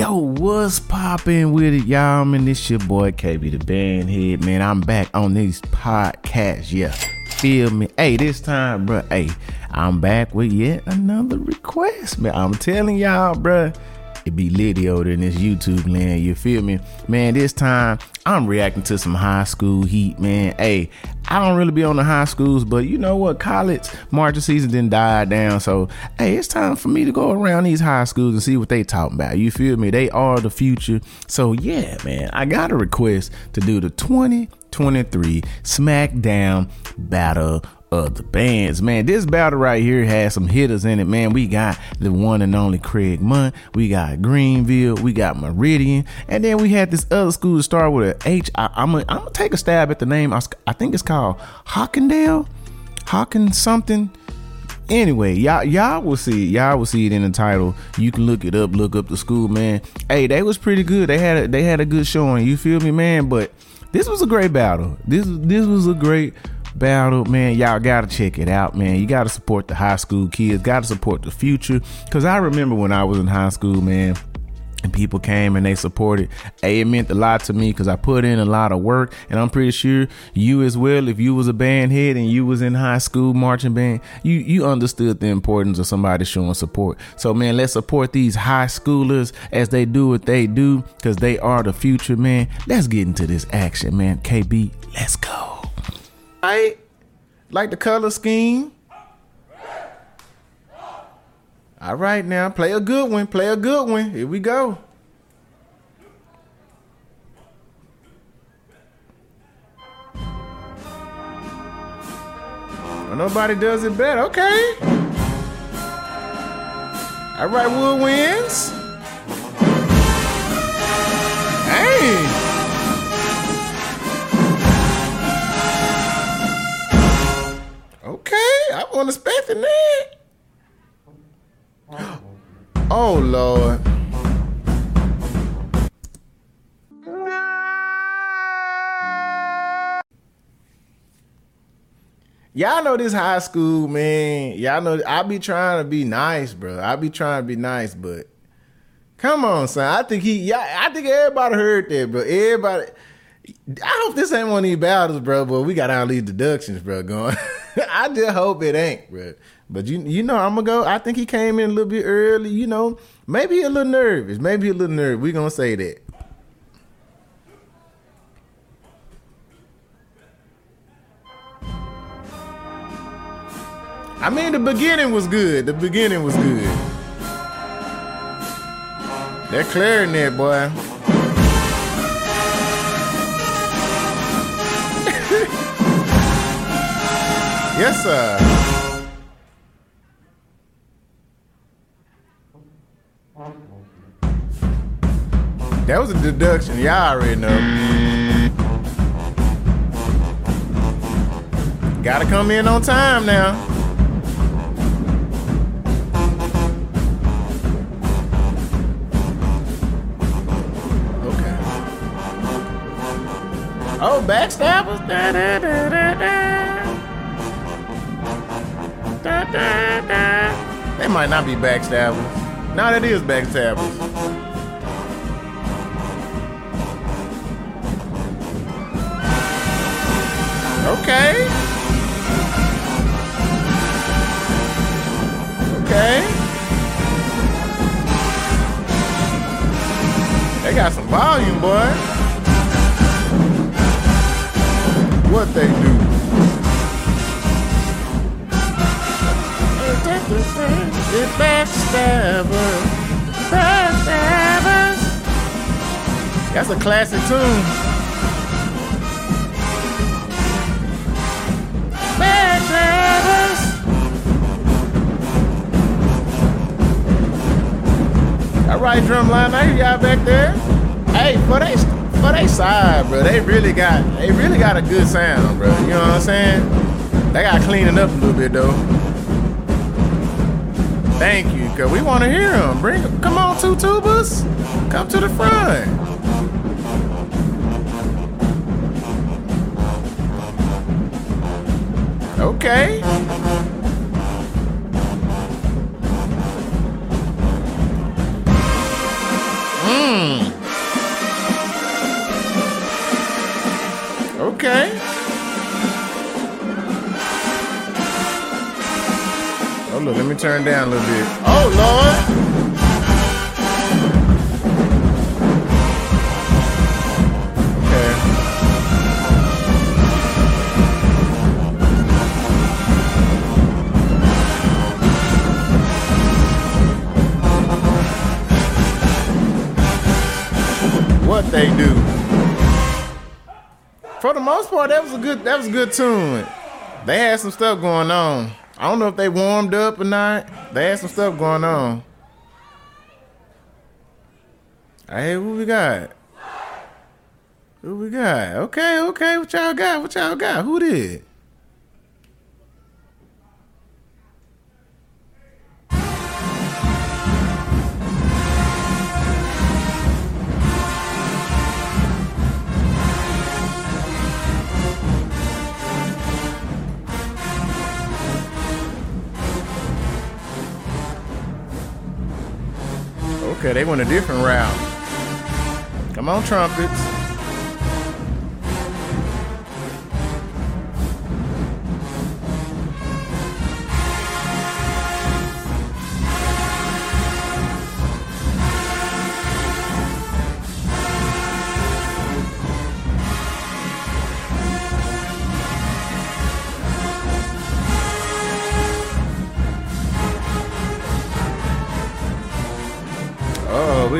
Yo, what's poppin' with it, y'all? Man, this your boy KB the Bandhead, man. I'm back on these podcasts, yeah. Feel me? Hey, this time, bro. Hey, I'm back with yet another request, man. I'm telling y'all, bro it be litty over in this YouTube land. You feel me? Man, this time I'm reacting to some high school heat, man. Hey, I don't really be on the high schools, but you know what? College marching season didn't die down. So, hey, it's time for me to go around these high schools and see what they talking about. You feel me? They are the future. So, yeah, man, I got a request to do the 2023 SmackDown Battle of the bands. Man, this battle right here has some hitters in it, man. We got the one and only Craigmont. We got Greenville. We got Meridian. And then we had this other school to start with a H. I, I'm going to take a stab at the name. I, I think it's called Hawkindale. Hawkins something. Anyway, y'all y'all will see y'all will see it in the title. You can look it up, look up the school, man. Hey, they was pretty good. They had a, they had a good showing. You feel me, man? But this was a great battle. This this was a great battle, man, y'all gotta check it out, man. You gotta support the high school kids, gotta support the future. Cause I remember when I was in high school, man. And people came and they supported. Hey, it meant a lot to me because I put in a lot of work, and I'm pretty sure you as well. If you was a band head and you was in high school marching band, you you understood the importance of somebody showing support. So man, let's support these high schoolers as they do what they do because they are the future, man. Let's get into this action, man. KB, let's go right? Like the color scheme. All right, now play a good one. Play a good one. Here we go. Well, nobody does it better. Okay. All right, woodwinds. Hey. I wasn't expecting that. Oh Lord. Y'all know this high school, man. Y'all know I be trying to be nice, bro. I be trying to be nice, but come on, son. I think he, yeah, I think everybody heard that, bro. Everybody. I hope this ain't one of these battles, bro. But we got all these deductions, bro, going. I just hope it ain't, bro. But you you know I'm gonna go. I think he came in a little bit early. You know, maybe a little nervous. Maybe a little nervous. We gonna say that. I mean, the beginning was good. The beginning was good. That clarinet, boy. Yes, sir. That was a deduction. Y'all already know. Gotta come in on time now. Okay. Oh, backstabbers? Da, da, da, da, da. Da. They might not be backstabbers. No, that is backstabbers. Okay. Okay. They got some volume, boy. What they do? The backstabbers. Backstabbers. That's a classic tune. All right, drumline, I hear y'all back there. Hey, for they for they side, bro, they really got they really got a good sound, bro. You know what I'm saying? They got cleaning up a little bit though. Thank you, cause we want to hear them. Bring, come on, two tubas, come to the front. Okay. Me turn down a little bit. Oh Lord. what they do. For the most part, that was a good that was a good tune. They had some stuff going on. I don't know if they warmed up or not. They had some stuff going on. Hey, what we got? Who we got? Okay, okay. What y'all got? What y'all got? Who did? Okay, they went a different route. Come on, trumpets.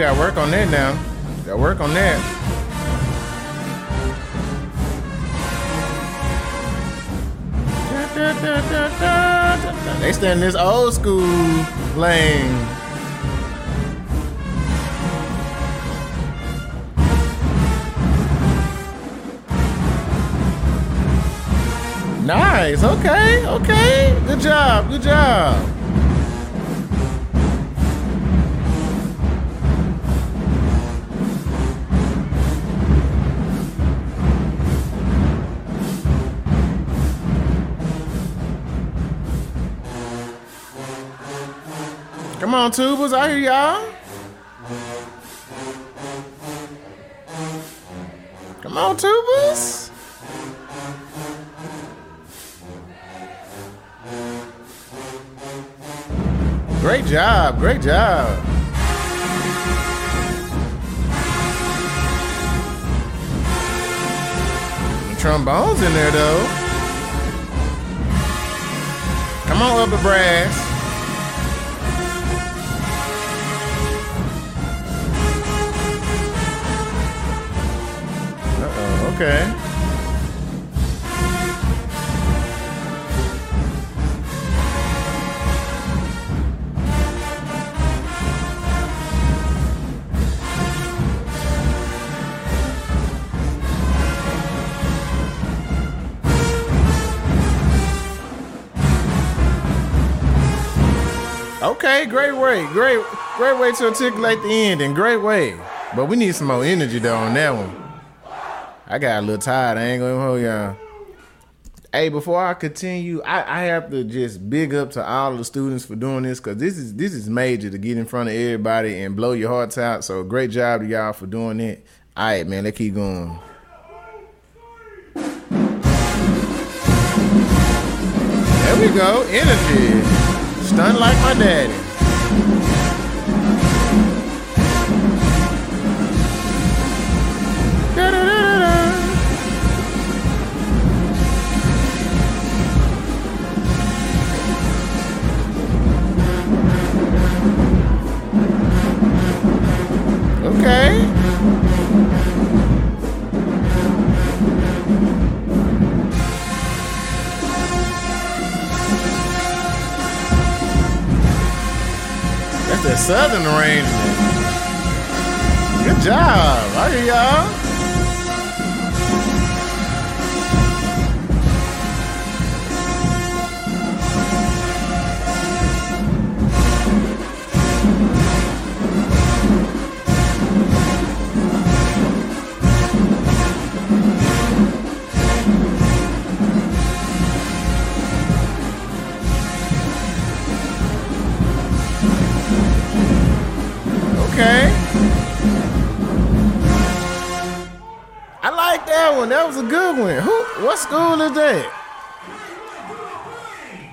Gotta work on that now. Gotta work on that. They stay in this old school lane. Nice. Okay. Okay. Good job. Good job. On, tubers. I hear y'all. Come on, tubers. Great job. Great job. The trombones in there, though. Come on, upper brass. Okay. Okay, great way. Great great way to articulate the ending. Great way. But we need some more energy though on that one. I got a little tired. I ain't gonna hold y'all. Hey, before I continue, I, I have to just big up to all the students for doing this because this is this is major to get in front of everybody and blow your hearts out. So great job to y'all for doing it. All right, man, let's keep going. There we go, energy, stunned like my daddy. Southern arrangement. Good job. I hear y'all. That was a good one. Who? What school is that?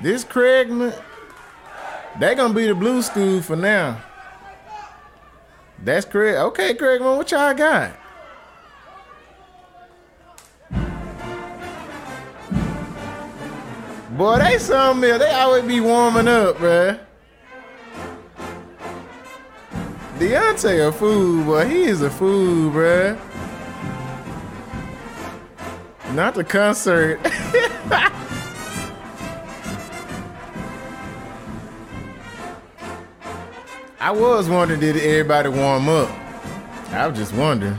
This Craigman. They gonna be the blue school for now. That's Craig. Okay, Craigman, what y'all got? Boy, they some me. They always be warming up, bruh. Deontay a fool, boy. He is a fool, bruh. Not the concert. I was wondering, did everybody warm up? I was just wondering.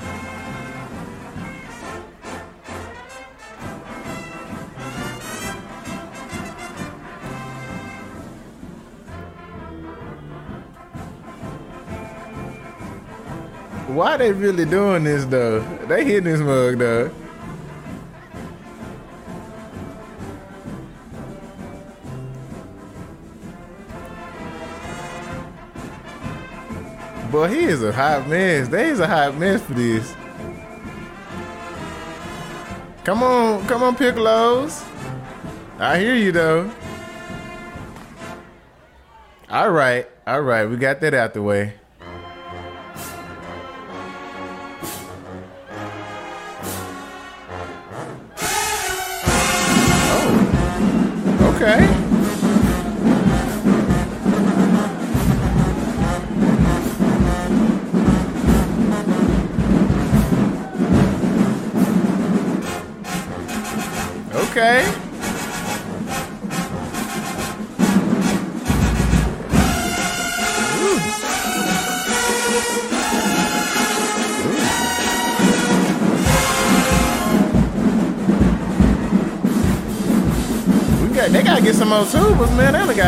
Why they really doing this though? They hitting this mug though. Boy, he is a hot mess. They is a hot mess for this. Come on, come on, Piccolos. I hear you though. All right, all right, we got that out the way.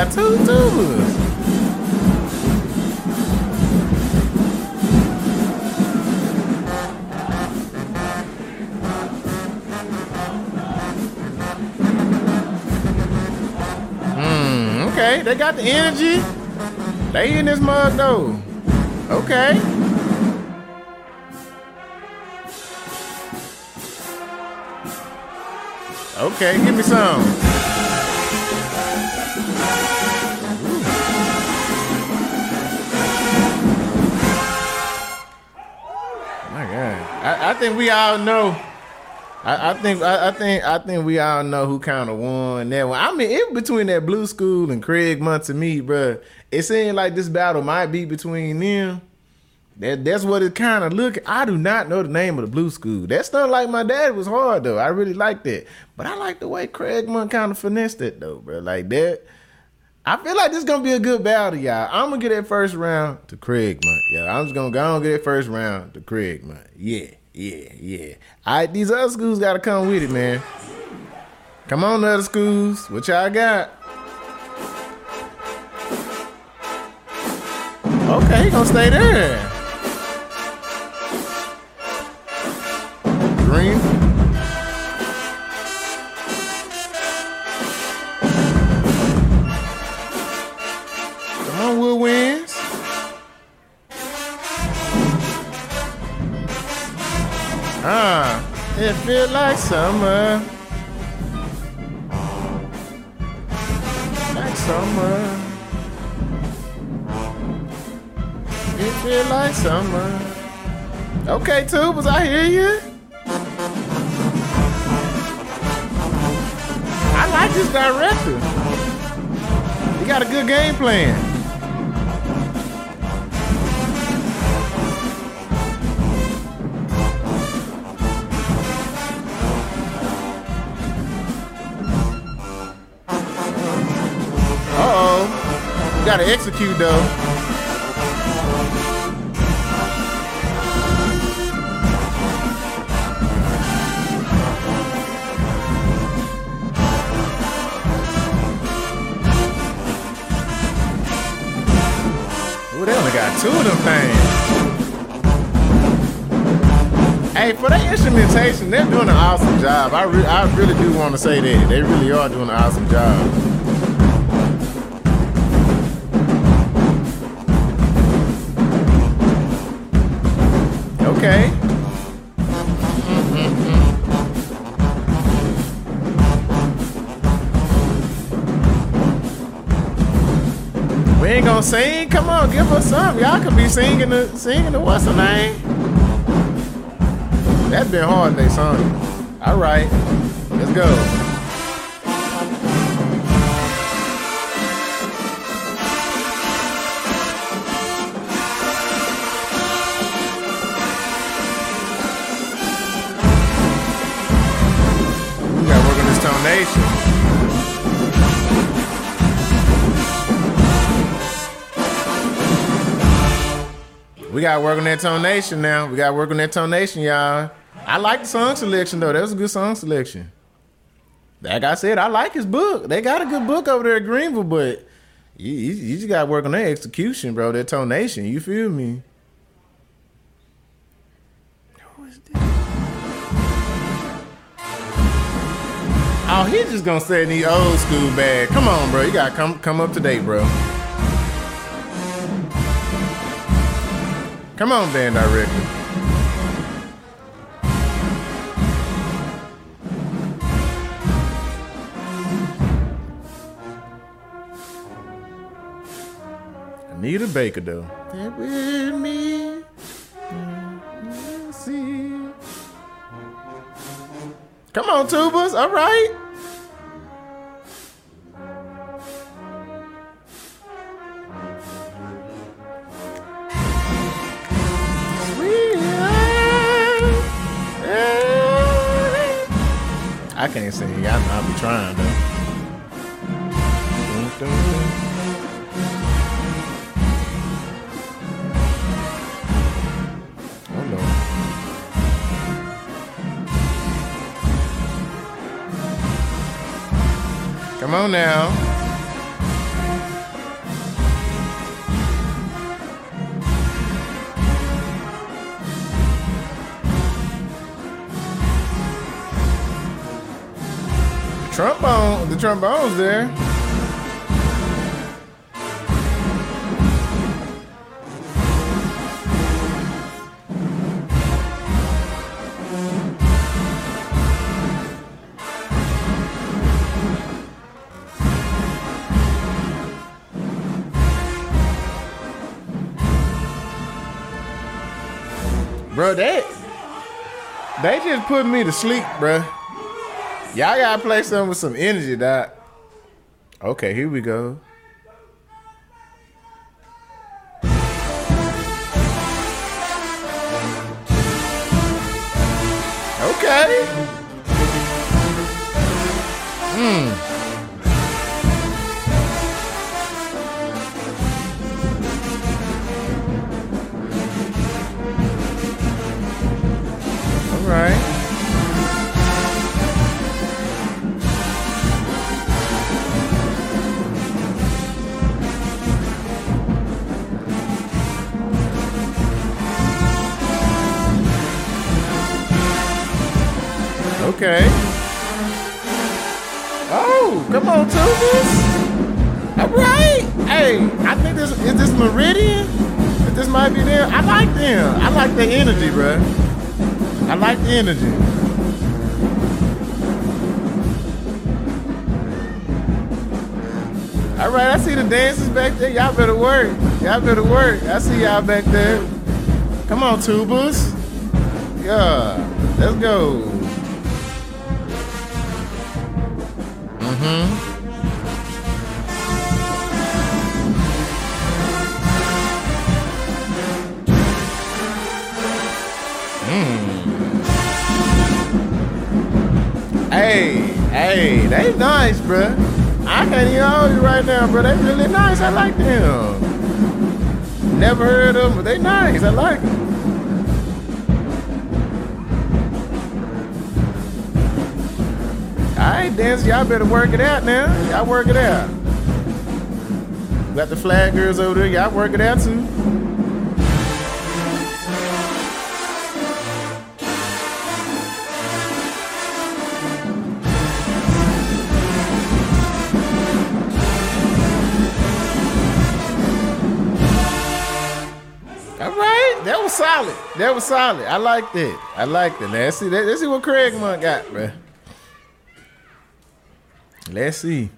Got two. Hmm, okay, they got the energy. They in this mug though. Okay. Okay, give me some. Think we all know. I, I think I, I think I think we all know who kind of won that one. I mean, it between that Blue School and Craigmont to me, bruh, It seemed like this battle might be between them. That that's what it kind of look. I do not know the name of the Blue School. That stuff like my dad was hard though. I really liked that, but I like the way Craigmont kind of finessed it though, bro. Like that. I feel like this is gonna be a good battle, y'all. I'm gonna get that first round to Craigmont. Yeah, I'm just gonna go and get that first round to Craigmont. Yeah, yeah, yeah. Right, these other schools gotta come with it, man. Come on, other schools. What y'all got? Okay, he gonna stay there. Green. It feel like summer. Like summer. It feel like summer. Okay, Tubers, I hear you. I like this director. He got a good game plan. Gotta execute though. Ooh, they only got two of them things. Hey, for their instrumentation, they're doing an awesome job. I, re- I really do want to say that. They really are doing an awesome job. Gonna sing. Come on, give us some. Y'all could be singing the singing the what's the name? That's been hard, they song. All right, let's go. We got this nation. We got to work on that tonation now. We got to work on that tonation, y'all. I like the song selection though. That was a good song selection. Like I said, I like his book. They got a good book over there at Greenville, but you, you, you just got to work on that execution, bro. That tonation. You feel me? Oh, he's just gonna say the old school bag. Come on, bro. You gotta come come up to date, bro. Come on, band director. Anita Baker, though. with me. Come on, tubas. All right. I can't sing. I, know I'll be trying though. Oh no. Come on now. Trombone, the trombone's there. Bro, they they just put me to sleep, bro. Y'all gotta play something with some energy, doc. Okay, here we go. Okay. Oh, come on, Tubas. All right. Hey, I think this is this Meridian. This might be them. I like them. I like the energy, bro. I like the energy. All right, I see the dancers back there. Y'all better work. Y'all better work. I see y'all back there. Come on, tubas. Yeah, let's go. Mm-hmm. Mm. Hey, hey, they nice, bruh. I can't even hold you right now, bro. They really nice. I like them. Never heard of them, but they nice. I like them. Right, dance. Y'all better work it out now. Y'all work it out. Got the flag girls over there. Y'all work it out too. All right, that was solid. That was solid. I like that. I like that. Let's see. Let's see what Craigmont got, bro. Let's see.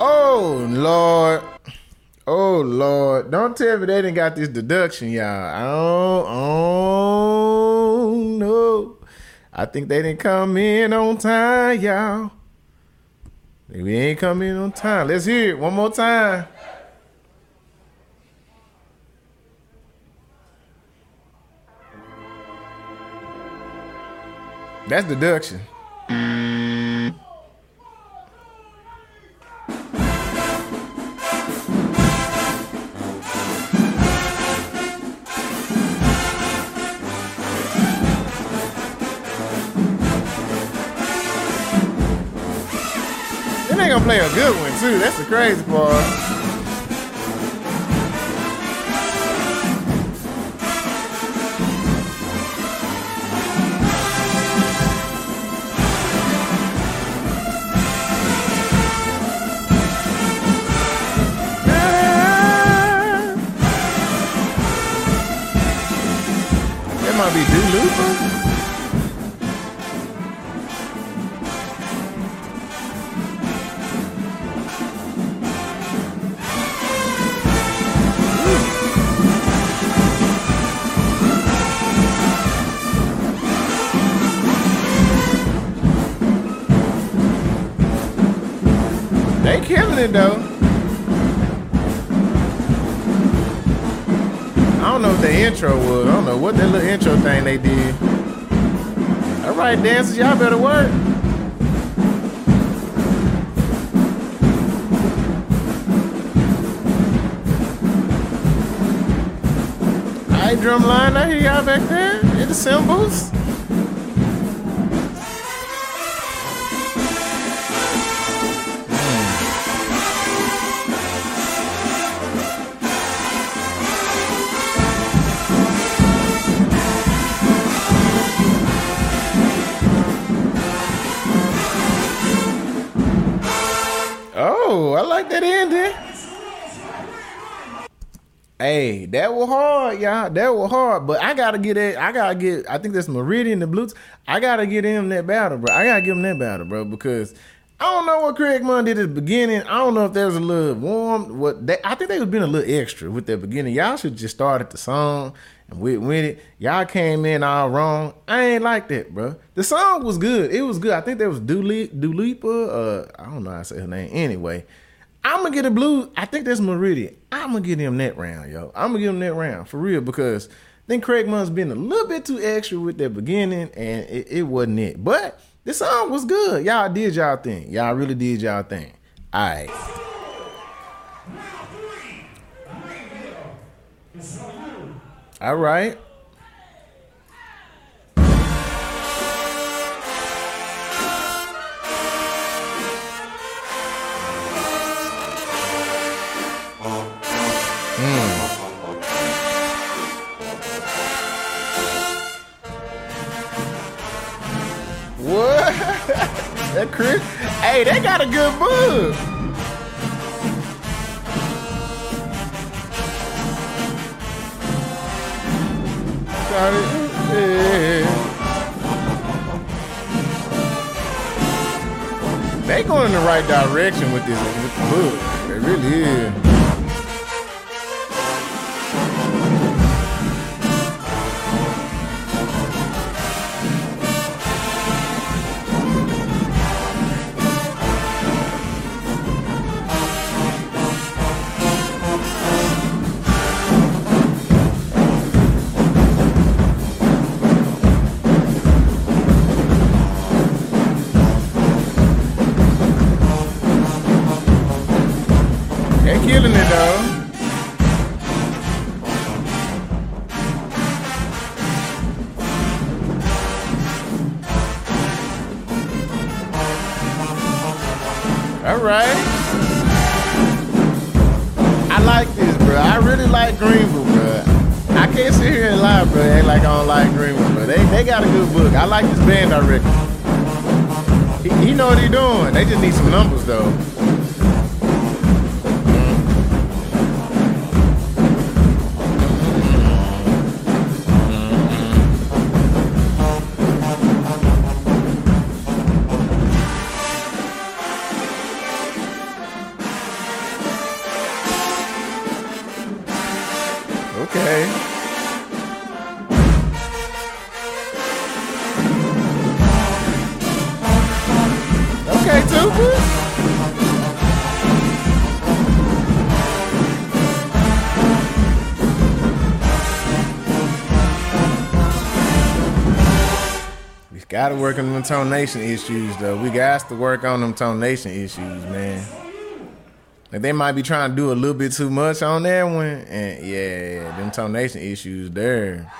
Oh Lord. Oh Lord. Don't tell me they didn't got this deduction, y'all. I don't, oh no. I think they didn't come in on time, y'all. We ain't come in on time. Let's hear it one more time. That's deduction. Then they gonna play a good one too. That's the crazy part. Intro was. I don't know what that little intro thing they did. All right, dancers, y'all better work. All right, drumline, I hear y'all back there. Hear the cymbals. Hey, that was hard, y'all. That was hard. But I gotta get it. I gotta get. I think that's Meridian the Blues. I gotta get him that battle, bro. I gotta give him that battle, bro, because I don't know what Craigmont did at the beginning. I don't know if there was a little warm. What they, I think they was being a little extra with that beginning. Y'all should just started the song and went with it. Y'all came in all wrong. I ain't like that, bro. The song was good. It was good. I think there was Duli, Dulipa. Uh, I don't know how to say her name. Anyway, I'm gonna get a blue. I think that's Meridian. I'm gonna get him that round, yo. I'm gonna give him that round for real because then Craigmont's been a little bit too extra with that beginning, and it, it wasn't it. But the song was good. Y'all did y'all thing. Y'all really did y'all thing. All right. All right. What? that Chris? Hey, they got a good book. Got it. Yeah. They going in the right direction with this with the book. They really is. I director. He, he know what he doing. They just need some numbers though. Gotta work on them tonation issues though. We got to work on them tonation issues, man. Like they might be trying to do a little bit too much on that one, and yeah, them tonation issues there.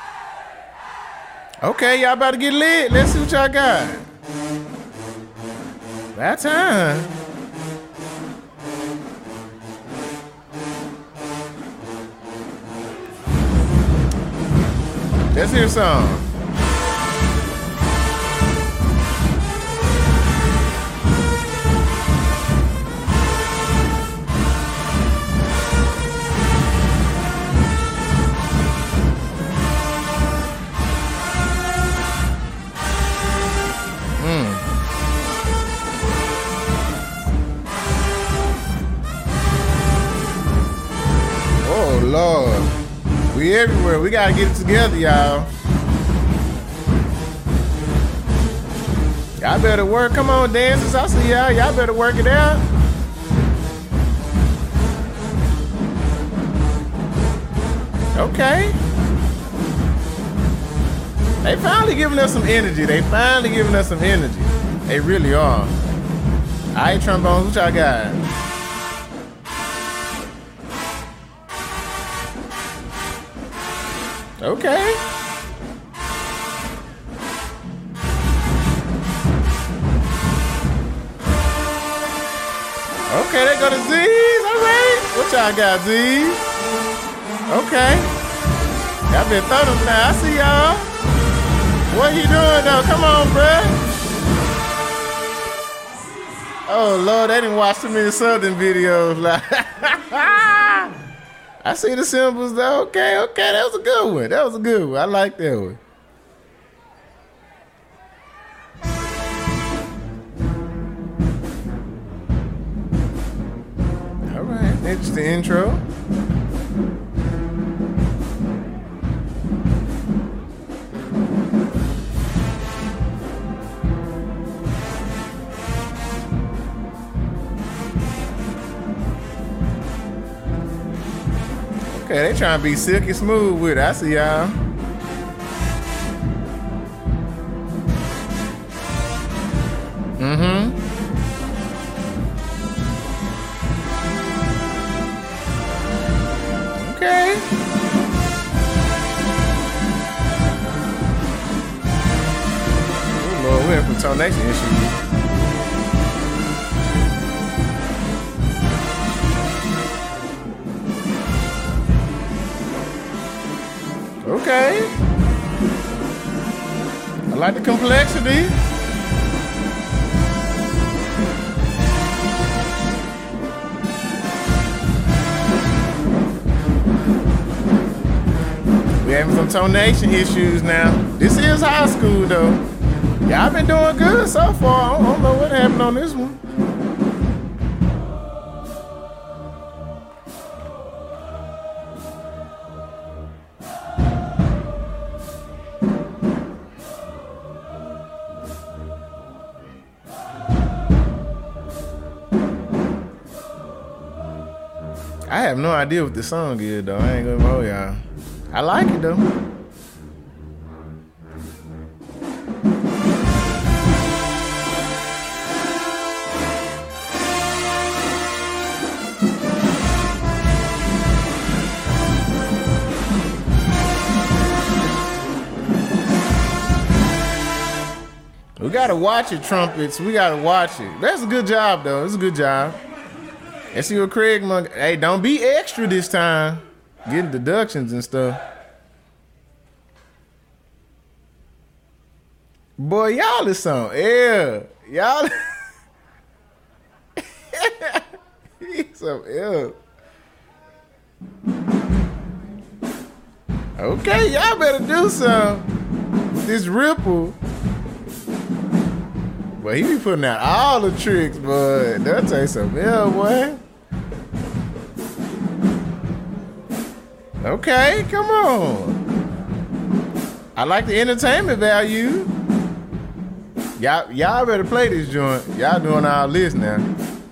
Okay, y'all about to get lit. Let's see what y'all got. That time. Let's hear some. Lord. We everywhere. We gotta get it together, y'all. Y'all better work. Come on, dancers. I see y'all. Y'all better work it out. Okay. They finally giving us some energy. They finally giving us some energy. They really are. All right, trombones, what y'all got? Okay. Okay, they go to Z's. All right. What y'all got, Z's? Okay. Y'all been them now. I see y'all. What you doing though? Come on, bruh. Oh Lord, they didn't watch too many Southern videos. Like I see the cymbals though. Okay, okay, that was a good one. That was a good one. I like that one. All right, the intro. Okay, they trying to be silky smooth with it. I see y'all. Mm-hmm. Okay. Oh Lord, we have some tonation issues. Okay. I like the complexity. We having some tonation issues now. This is high school though. Y'all been doing good so far. I don't know what happened on this one. Have no idea what the song is though. I ain't gonna hold y'all. I like it though. We gotta watch it, trumpets. We gotta watch it. That's a good job, though. It's a good job. And see what Craigmont. Hey, don't be extra this time. Getting deductions and stuff. Boy, y'all is some air. Y'all. He's some air. Okay, y'all better do some with this ripple. But he be putting out all the tricks, but that takes a hell, boy. Okay, come on. I like the entertainment value. Y'all, y'all better play this joint. Y'all doing all this now.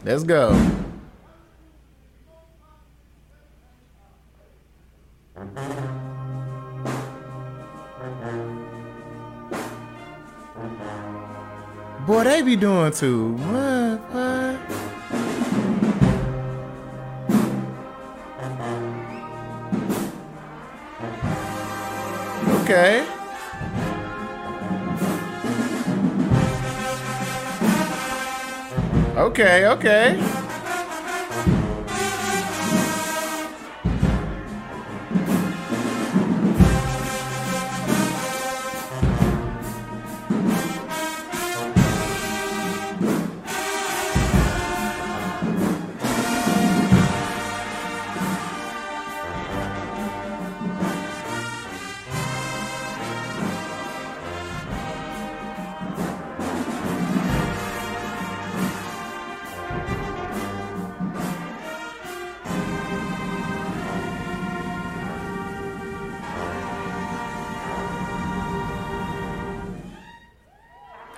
Let's go. They be doing too much. What? Okay. Okay, okay.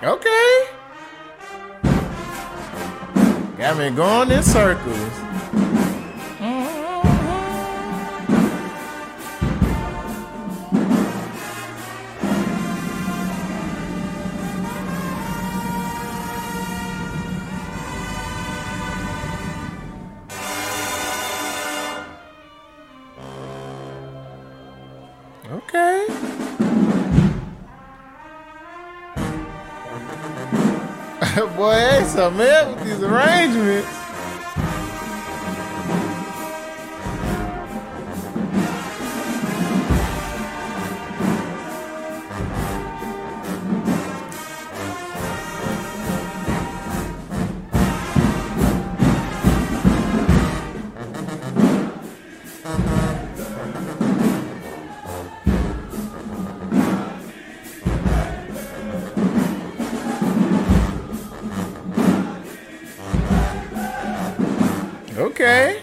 Okay. Got me going in circles. Okay.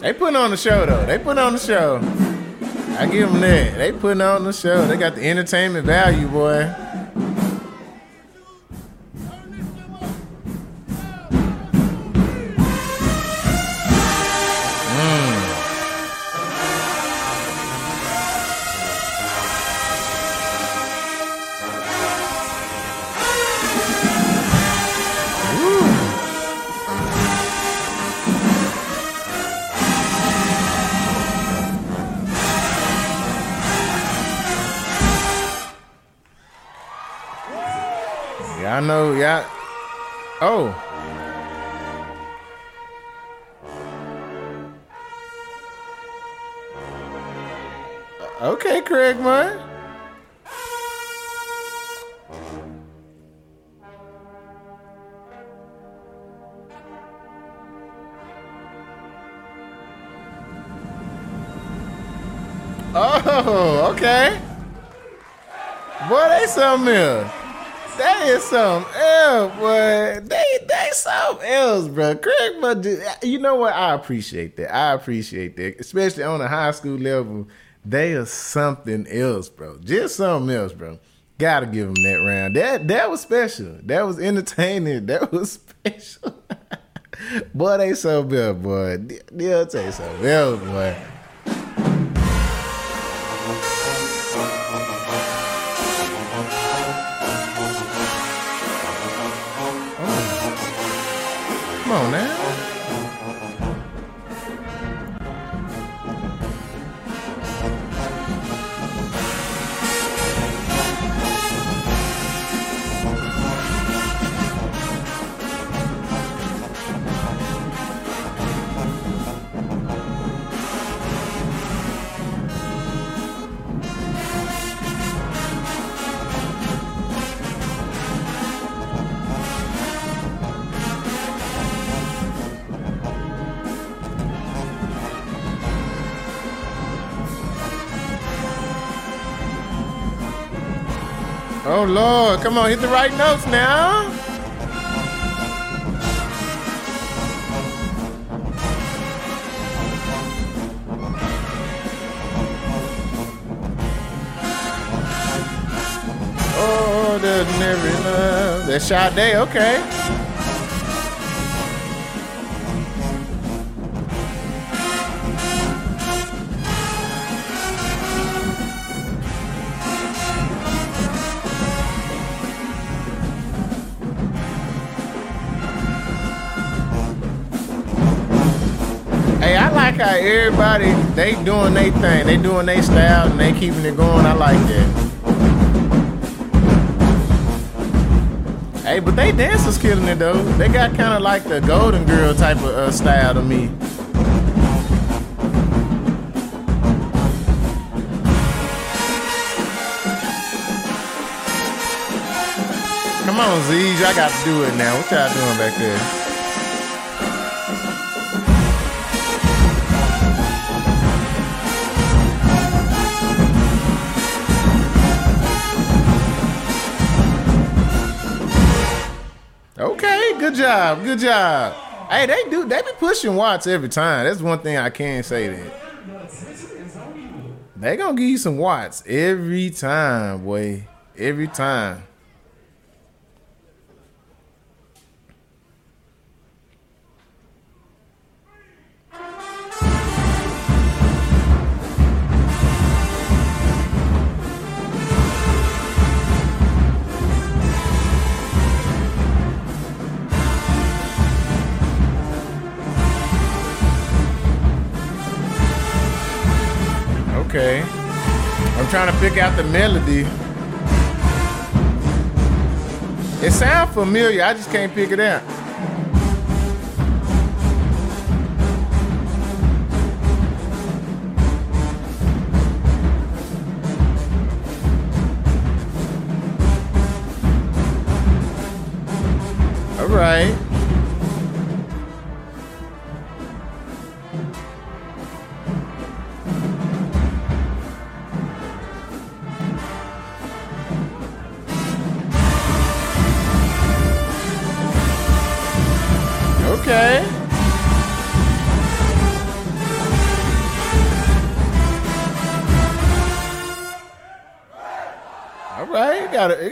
They putting on the show though. They putting on the show. I give them that. They putting on the show. They got the entertainment value, boy. Something else, boy. They they something else, bro. Craig, but you know what? I appreciate that. I appreciate that, especially on a high school level. They are something else, bro. Just something else, bro. Gotta give them that round. That that was special. That was entertaining. That was special. boy, they so good, boy. They'll take something else, boy. Come on now. Lord, come on, hit the right notes now. Oh, never love. That's Sade, okay. How everybody they doing their thing, they doing their style, and they keeping it going. I like that. Hey, but they dancers killing it though. They got kind of like the Golden Girl type of uh, style to me. Come on, Z, I got to do it now. What y'all doing back there? Job. Good job. Hey, they do. They be pushing watts every time. That's one thing I can say that. They gonna give you some watts every time, boy. Every time. Trying to pick out the melody. It sounds familiar, I just can't pick it out. All right.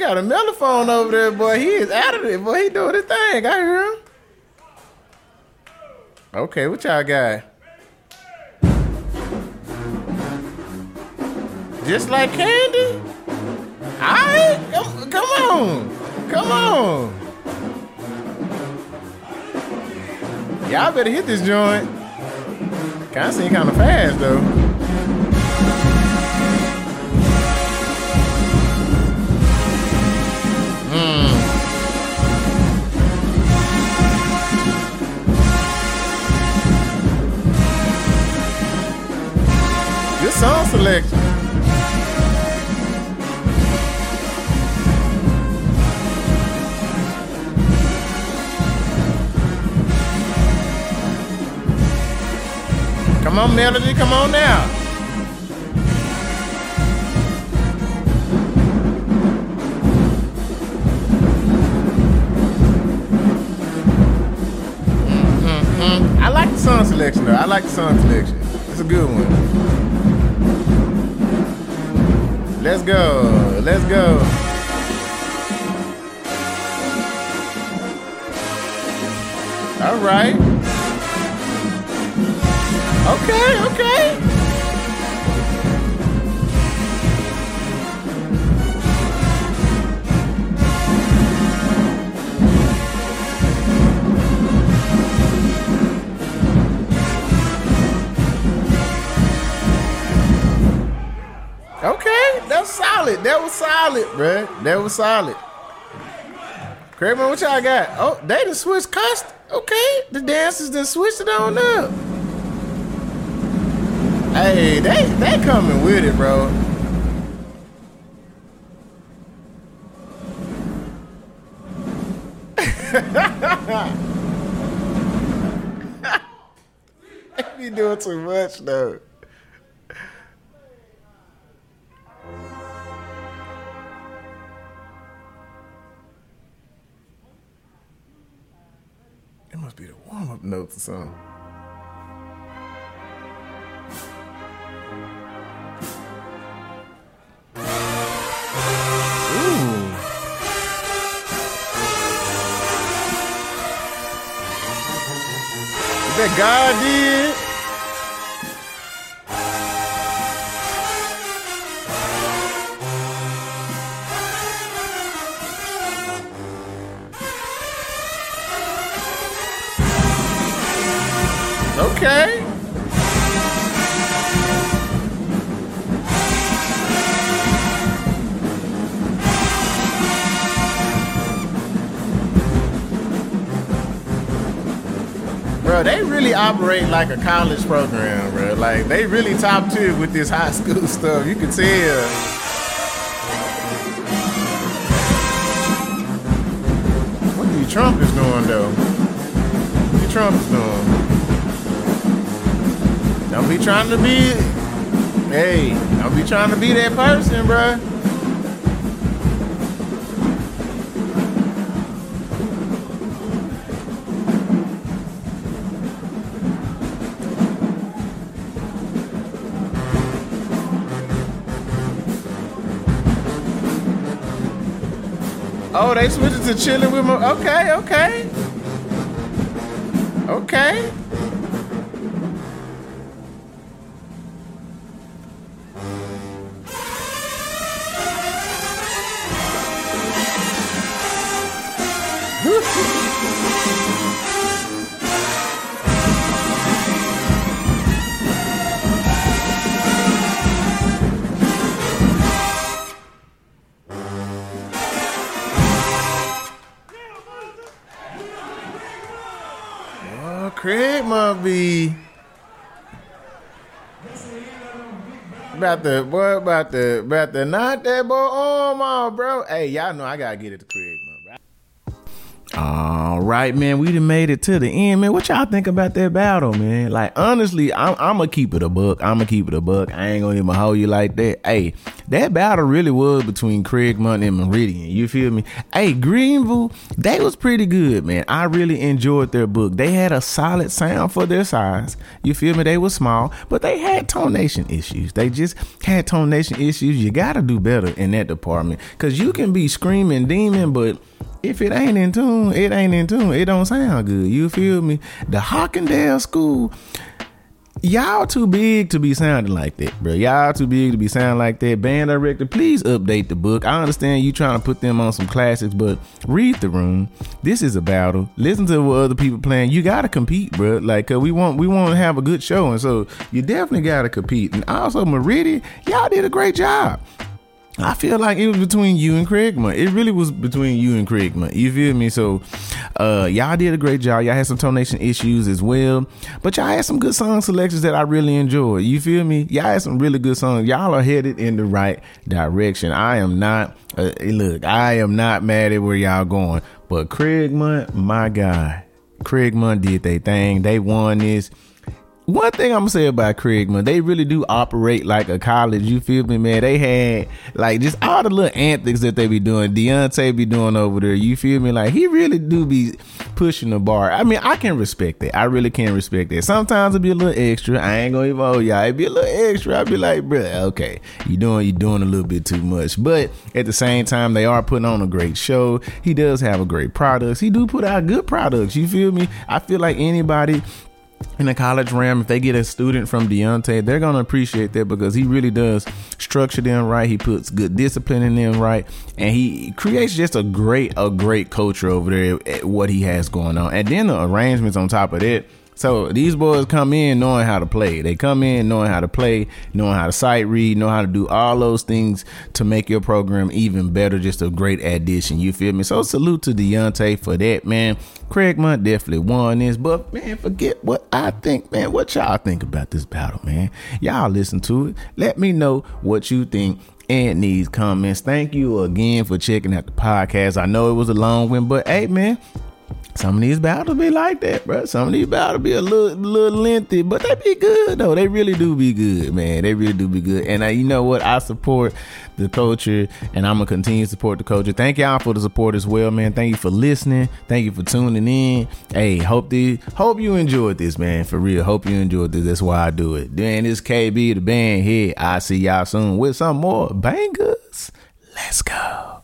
Got a mellophone over there, boy. He is out of it, boy. He doing his thing. I hear him. Okay, what y'all got? Just like candy? Alright, come, come on. Come on. Y'all better hit this joint. Kinda seem kinda fast though. Song selection. Come on, Melody, come on now. Mm-hmm. I like the song selection though. I like the song selection. It's a good one. Let's go. Let's go. All right. Okay, okay. Was solid, bruh. That was solid. Kramer, what y'all got? Oh, they done switched cost. Okay, the dancers done switched it on up. Hey, they they coming with it, bro. they be doing too much though. Be the warm up notes or something. Ooh. That God did. Okay. Bro, they really operate like a college program, bro. Like they really top tier with this high school stuff. You can tell. Trump is doing though? What Trump is doing? Don't be trying to be. Hey, don't be trying to be that person, bruh. Oh, they switched to chilling with my. Okay, okay. Okay. About the boy, about the about the not that boy Oh my, bro. Hey, y'all know I gotta get it to Craig, man. All right, man. We done made it to the end, man. What y'all think about that battle, man? Like, honestly, I'm, I'm gonna keep it a buck. I'm gonna keep it a buck. I ain't gonna even hold you like that. Hey, that battle really was between Craigmont and Meridian. You feel me? Hey, Greenville, they was pretty good, man. I really enjoyed their book. They had a solid sound for their size. You feel me? They were small, but they had tonation issues. They just had tonation issues. You gotta do better in that department. Cause you can be screaming demon, but if it ain't in tune, it ain't in tune. It don't sound good. You feel me? The Hawkindale School, y'all too big to be sounding like that, bro. Y'all too big to be sounding like that. Band director, please update the book. I understand you trying to put them on some classics, but read the room. This is a battle. Listen to what other people playing. You gotta compete, bro. Like, cause we want we want to have a good show, and so you definitely gotta compete. And also, Meridian, y'all did a great job. I feel like it was between you and Craigmont. It really was between you and Craigmont. You feel me? So, uh, y'all did a great job. Y'all had some tonation issues as well, but y'all had some good song selections that I really enjoyed. You feel me? Y'all had some really good songs. Y'all are headed in the right direction. I am not. Uh, look, I am not mad at where y'all going, but Craigmont, my guy, Craigmont did their thing. They won this one thing I'm gonna say about Craig, man, they really do operate like a college. You feel me, man? They had like just all the little antics that they be doing. Deontay be doing over there. You feel me? Like he really do be pushing the bar. I mean, I can respect that. I really can respect that. Sometimes it be a little extra. I ain't gonna even oh y'all. It be a little extra. I be like, bro, okay, you doing you doing a little bit too much. But at the same time, they are putting on a great show. He does have a great products. He do put out good products. You feel me? I feel like anybody in the college realm, if they get a student from Deontay, they're gonna appreciate that because he really does structure them right. He puts good discipline in them right, and he creates just a great, a great culture over there at what he has going on. And then the arrangements on top of that. So these boys come in knowing how to play. They come in knowing how to play, knowing how to sight read, know how to do all those things to make your program even better. Just a great addition. You feel me? So salute to Deontay for that, man. Craigmont definitely won this, but man, forget what I think, man. What y'all think about this battle, man? Y'all listen to it. Let me know what you think in these comments. Thank you again for checking out the podcast. I know it was a long one, but hey, man some of these battles be like that, bro. Some of these battles be a little, little lengthy, but they be good though. They really do be good, man. They really do be good. And uh, you know what? I support the culture, and I'm gonna continue to support the culture. Thank y'all for the support as well, man. Thank you for listening. Thank you for tuning in. Hey, hope the hope you enjoyed this, man. For real, hope you enjoyed this. That's why I do it. Then this KB Tha Bandhead. I see y'all soon with some more bangers. Let's go.